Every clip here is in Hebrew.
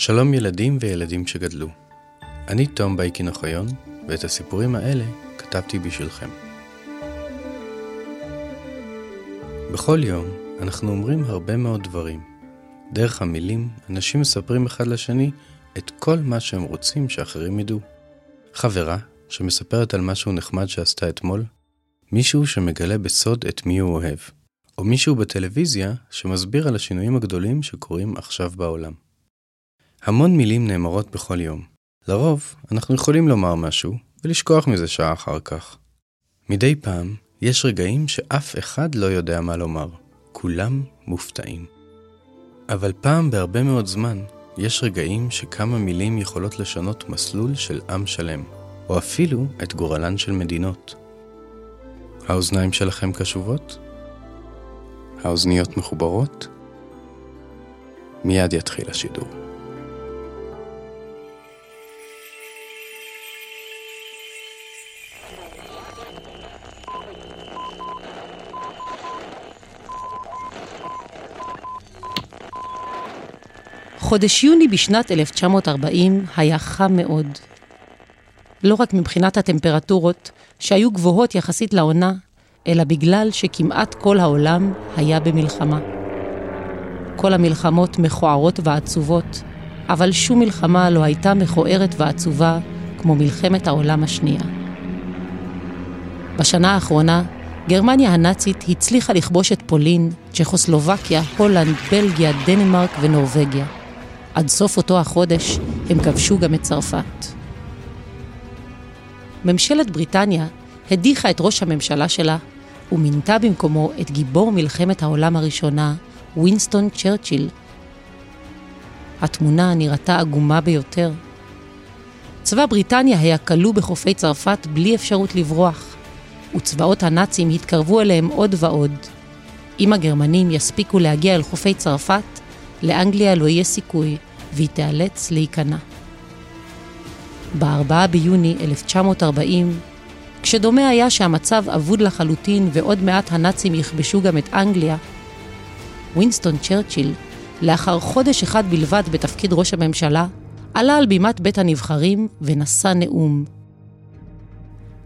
שלום ילדים וילדים שגדלו. אני תום בייקין אוחיון, ואת הסיפורים האלה כתבתי בשבילכם. בכל יום אנחנו אומרים הרבה מאוד דברים. דרך המילים, אנשים מספרים אחד לשני את כל מה שהם רוצים שאחרים ידעו. חברה שמספרת על משהו נחמד שעשתה אתמול, מישהו שמגלה בסוד את מי הוא אוהב, או מישהו בטלוויזיה שמסביר על השינויים הגדולים שקורים עכשיו בעולם. המון מילים נאמרות בכל יום. לרוב, אנחנו יכולים לומר משהו ולשכוח מזה שעה אחר כך. מדי פעם, יש רגעים שאף אחד לא יודע מה לומר. כולם מופתעים. אבל פעם בהרבה מאוד זמן, יש רגעים שכמה מילים יכולות לשנות מסלול של עם שלם, או אפילו את גורלן של מדינות. האוזניים שלכם קשובות? האוזניות מחוברות? מיד יתחיל השידור. חודש יוני בשנת 1940 היה חם מאוד. לא רק מבחינת הטמפרטורות, שהיו גבוהות יחסית לעונה, אלא בגלל שכמעט כל העולם היה במלחמה. כל המלחמות מכוערות ועצובות, אבל שום מלחמה לא הייתה מכוערת ועצובה כמו מלחמת העולם השנייה. בשנה האחרונה, גרמניה הנאצית הצליחה לכבוש את פולין, צ'כוסלובקיה, הולנד, בלגיה, דנמרק ונורבגיה. עד סוף אותו החודש הם כבשו גם את צרפת. ממשלת בריטניה הדיחה את ראש הממשלה שלה ומינתה במקומו את גיבור מלחמת העולם הראשונה, וינסטון צ'רצ'יל. התמונה נראתה עגומה ביותר. צבא בריטניה היה כלוא בחופי צרפת בלי אפשרות לברוח, וצבאות הנאצים התקרבו אליהם עוד ועוד. אם הגרמנים יספיקו להגיע אל חופי צרפת, לאנגליה לא יהיה סיכוי, והיא תיאלץ להיכנע. ב-4 ביוני 1940, כשדומה היה שהמצב אבוד לחלוטין ועוד מעט הנאצים יכבשו גם את אנגליה, וינסטון צ'רצ'יל, לאחר חודש אחד בלבד בתפקיד ראש הממשלה, עלה על בימת בית הנבחרים ונשא נאום.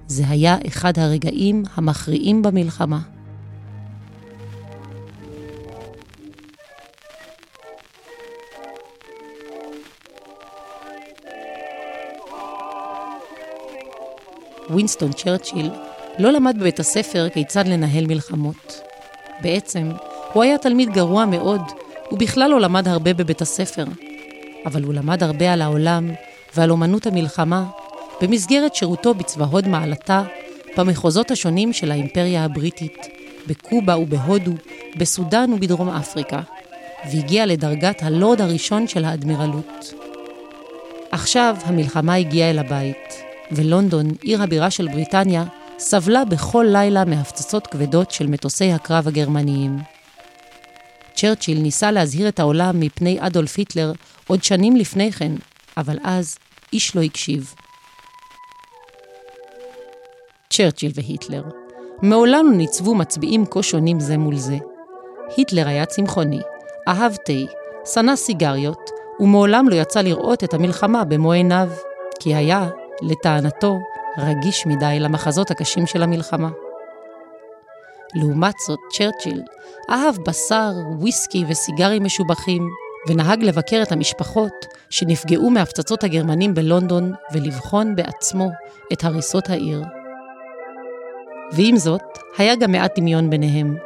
זה היה אחד הרגעים המכריעים במלחמה. וינסטון צ'רצ'יל לא למד בבית הספר כיצד לנהל מלחמות. בעצם, הוא היה תלמיד גרוע מאוד, הוא בכלל לא למד הרבה בבית הספר. אבל הוא למד הרבה על העולם ועל אומנות המלחמה במסגרת שירותו בצבא הוד מעלתה במחוזות השונים של האימפריה הבריטית, בקובה ובהודו, בסודאן ובדרום אפריקה, והגיע לדרגת הלורד הראשון של האדמירלות. עכשיו המלחמה הגיעה אל הבית, ולונדון, עיר הבירה של בריטניה, סבלה בכל לילה מהפצצות כבדות של מטוסי הקרב הגרמניים. צ'רצ'יל ניסה להזהיר את העולם מפני אדולף היטלר עוד שנים לפני כן, אבל אז איש לא הקשיב. צ'רצ'יל והיטלר מעולם לא ניצבו מצביעים כה שונים זה מול זה. היטלר היה צמחוני, אהב תה, שנא סיגריות, ומעולם לא יצא לראות את המלחמה במו עיניו, כי היה, לטענתו, רגיש מדי למחזות הקשים של המלחמה. לעומת זאת, צ'רצ'יל אהב בשר, וויסקי וסיגרים משובחים, ונהג לבקר את המשפחות שנפגעו מהפצצות הגרמנים בלונדון ולבחון בעצמו את הריסות העיר. ועם זאת, היה גם מעט דמיון ביניהם.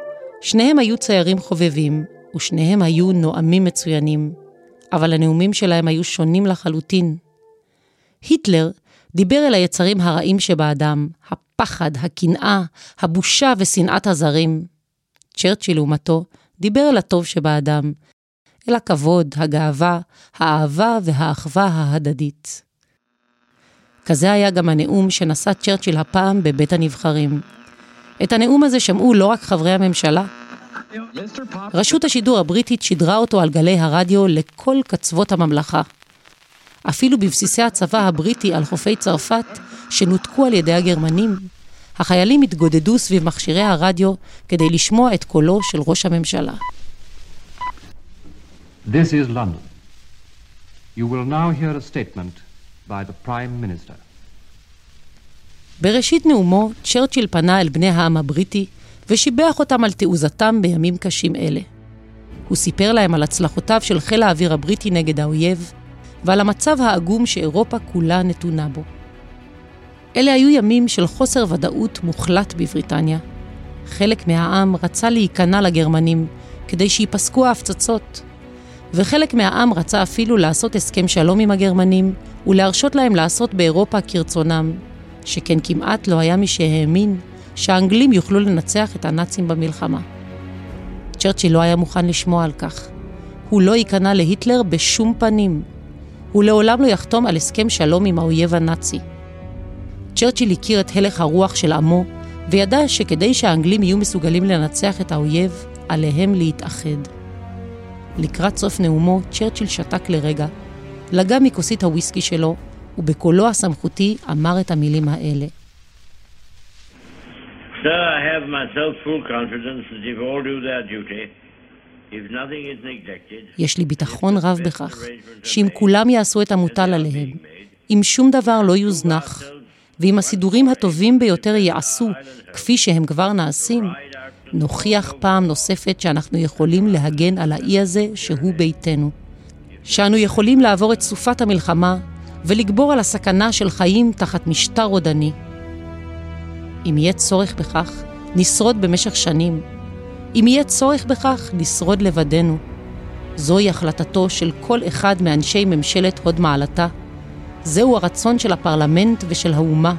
שניהם היו ציירים חובבים, ושניהם היו נואמים מצוינים, אבל הנאומים שלהם היו שונים לחלוטין. היטלר דיבר אל היצרים הרעים שבאדם, הפחד, הקנאה, הבושה ושנאת הזרים. צ'רצ'יל, לעומתו, דיבר אל הטוב שבאדם, אל הכבוד, הגאווה, האהבה והאחווה ההדדית. כזה היה גם הנאום שנשא צ'רצ'יל הפעם בבית הנבחרים. את הנאום הזה שמעו לא רק חברי הממשלה. רשות השידור הבריטית שידרה אותו על גלי הרדיו לכל קצוות הממלכה. אפילו בבסיסי הצבא הבריטי על חופי צרפת, שנותקו על ידי הגרמנים, החיילים התגודדו סביב מכשירי הרדיו כדי לשמוע את קולו של ראש הממשלה. This is London. You will now hear a statement by the Prime Minister. בראשית נאומו, צ'רצ'יל פנה אל בני העם הבריטי ושיבח אותם על תעוזתם בימים קשים אלה. הוא סיפר להם על הצלחותיו של חיל האוויר הבריטי נגד האויב ועל המצב העגום שאירופה כולה נתונה בו. אלה היו ימים של חוסר ודאות מוחלט בבריטניה. חלק מהעם רצה להיכנע לגרמנים כדי שייפסקו ההפצצות, וחלק מהעם רצה אפילו לעשות הסכם שלום עם הגרמנים ולהרשות להם לעשות באירופה כרצונם, שכן כמעט לא היה מי שהאמין שהאנגלים יוכלו לנצח את הנאצים במלחמה. צ'רצ'יל לא היה מוכן לשמוע על כך. הוא לא ייכנע להיטלר בשום פנים. הוא לעולם לא יחתום על הסכם שלום עם האויב הנאצי. צ'רצ'יל הכיר את הלך הרוח של עמו, וידע שכדי שהאנגלים יהיו מסוגלים לנצח את האויב, עליהם להתאחד. לקראת סוף נאומו, צ'רצ'יל שתק לרגע, לגע מכוסית הוויסקי שלו, ובקולו הסמכותי אמר את המילים האלה. Sir, I have myself full confidence that if all do their duty, יש לי ביטחון רב בכך שאם כולם יעשו את המוטל עליהם, אם שום דבר לא יוזנח, ואם הסידורים הטובים ביותר ייעשו כפי שהם כבר נעשים, נוכיח פעם נוספת שאנחנו יכולים להגן על האי הזה שהוא ביתנו. שאנו יכולים לעבור את סופת המלחמה ולגבור על הסכנה של חיים תחת משטר רודני. אם יהיה צורך בכך, נשרוד במשך שנים. אם יהיה צורך בכך, נשרוד לבדנו. זוהי החלטתו של כל אחד מאנשי ממשלת הוד מעלתה. זהו הרצון של הפרלמנט ושל האומה.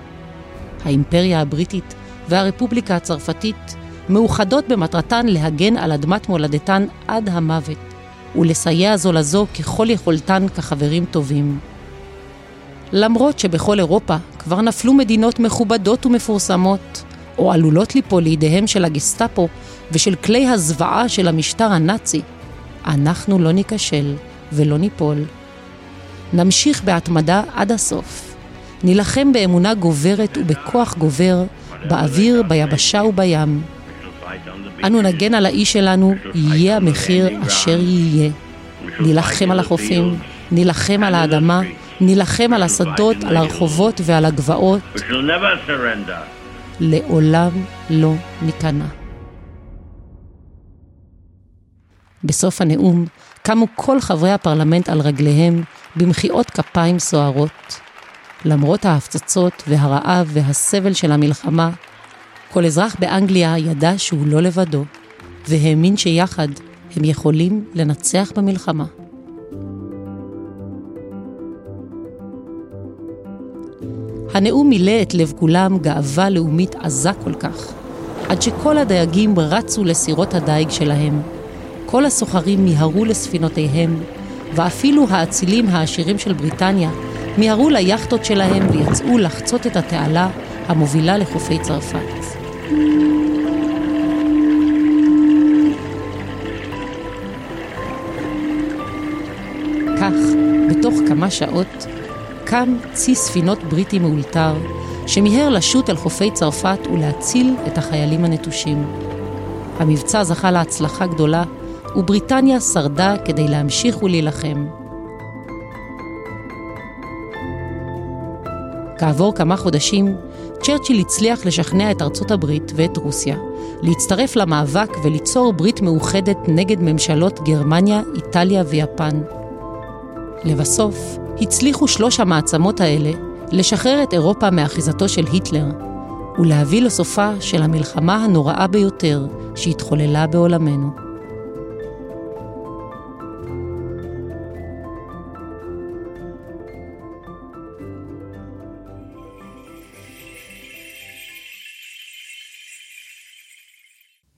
האימפריה הבריטית והרפובליקה הצרפתית מאוחדות במטרתן להגן על אדמת מולדתן עד המוות, ולסייע זו לזו ככל יכולתן כחברים טובים. למרות שבכל אירופה כבר נפלו מדינות מכובדות ומפורסמות, או עלולות ליפול לידיהם של הגסטאפו ושל כלי הזוועה של המשטר הנאצי, אנחנו לא ניכשל ולא ניפול. נמשיך בהתמדה עד הסוף. נילחם באמונה גוברת ובכוח גובר, באוויר, ביבשה ובים. אנו נגן על האי שלנו, יהיה המחיר אשר יהיה. נילחם על החופים, נילחם על האדמה, נילחם על השדות, על הרחובות ועל הגבעות. לעולם לא ניכנע. בסוף הנאום קמו כל חברי הפרלמנט על רגליהם במחיאות כפיים סוערות. למרות ההפצצות והרעב והסבל של המלחמה, כל אזרח באנגליה ידע שהוא לא לבדו, והאמין שיחד הם יכולים לנצח במלחמה. הנאום מילא את לב כולם גאווה לאומית עזה כל כך, עד שכל הדייגים רצו לסירות הדייג שלהם. כל הסוחרים מיהרו לספינותיהם, ואפילו האצילים העשירים של בריטניה מיהרו ליאכטות שלהם ויצאו לחצות את התעלה המובילה לחופי צרפת. כך, בתוך כמה שעות, קם צי ספינות בריטי מאולתר, שמיהר לשוט על חופי צרפת ולהציל את החיילים הנטושים. המבצע זכה להצלחה גדולה, ובריטניה שרדה כדי להמשיך ולהילחם. כעבור כמה חודשים, צ'רצ'יל הצליח לשכנע את ארצות הברית ואת רוסיה להצטרף למאבק וליצור ברית מאוחדת נגד ממשלות גרמניה, איטליה ויפן. לבסוף, הצליחו שלוש המעצמות האלה לשחרר את אירופה מאחיזתו של היטלר ולהביא לסופה של המלחמה הנוראה ביותר שהתחוללה בעולמנו.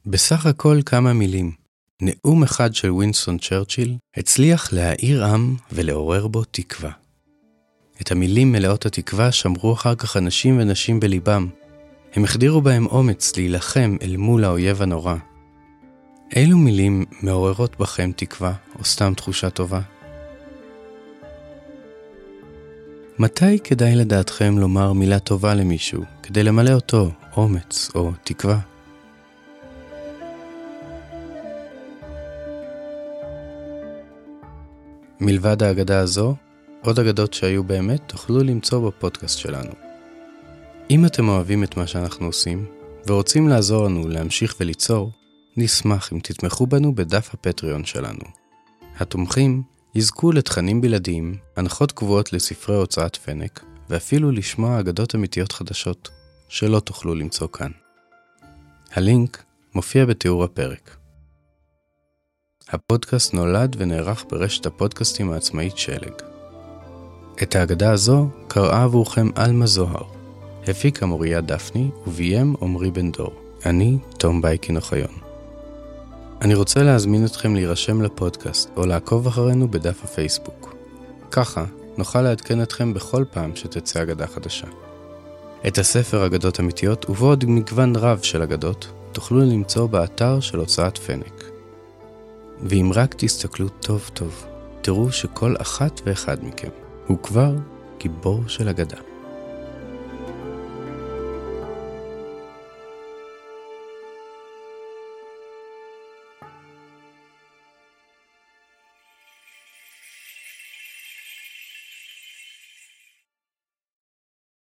בסך הכל כמה מילים. נאום אחד של ווינסטון צ'רצ'יל הצליח להעיר עם ולעורר בו תקווה. את המילים מלאות התקווה שמרו אחר כך אנשים ונשים בליבם. הם החדירו בהם אומץ להילחם אל מול האויב הנורא. אילו מילים מעוררות בכם תקווה, או סתם תחושה טובה? מתי כדאי לדעתכם לומר מילה טובה למישהו, כדי למלא אותו אומץ או תקווה? מלבד האגדה הזו, עוד אגדות שהיו באמת תוכלו למצוא בפודקאסט שלנו. אם אתם אוהבים את מה שאנחנו עושים, ורוצים לעזור לנו להמשיך וליצור, נשמח אם תתמכו בנו בדף הפטריון שלנו. התומכים יזכו לתכנים בלעדיים, הנחות קבועות לספרי הוצאת פנק, ואפילו לשמוע אגדות אמיתיות חדשות, שלא תוכלו למצוא כאן. הלינק מופיע בתיאור הפרק. הפודקאסט נולד ונערך ברשת הפודקאסטים העצמאית שלג. את ההגדה הזו קראה עבורכם עלמה זוהר. הפיקה מוריה דפני וביים עמרי בן דור. אני תום בייקין אוחיון. אני רוצה להזמין אתכם להירשם לפודקאסט או לעקוב אחרינו בדף הפייסבוק. ככה נוכל לעדכן אתכם בכל פעם שתצא אגדה חדשה. את הספר אגדות אמיתיות ובעוד מגוון רב של אגדות תוכלו למצוא באתר של הוצאת פנק. ואם רק תסתכלו טוב טוב, תראו שכל אחת ואחד מכם הוא כבר גיבור של אגדה.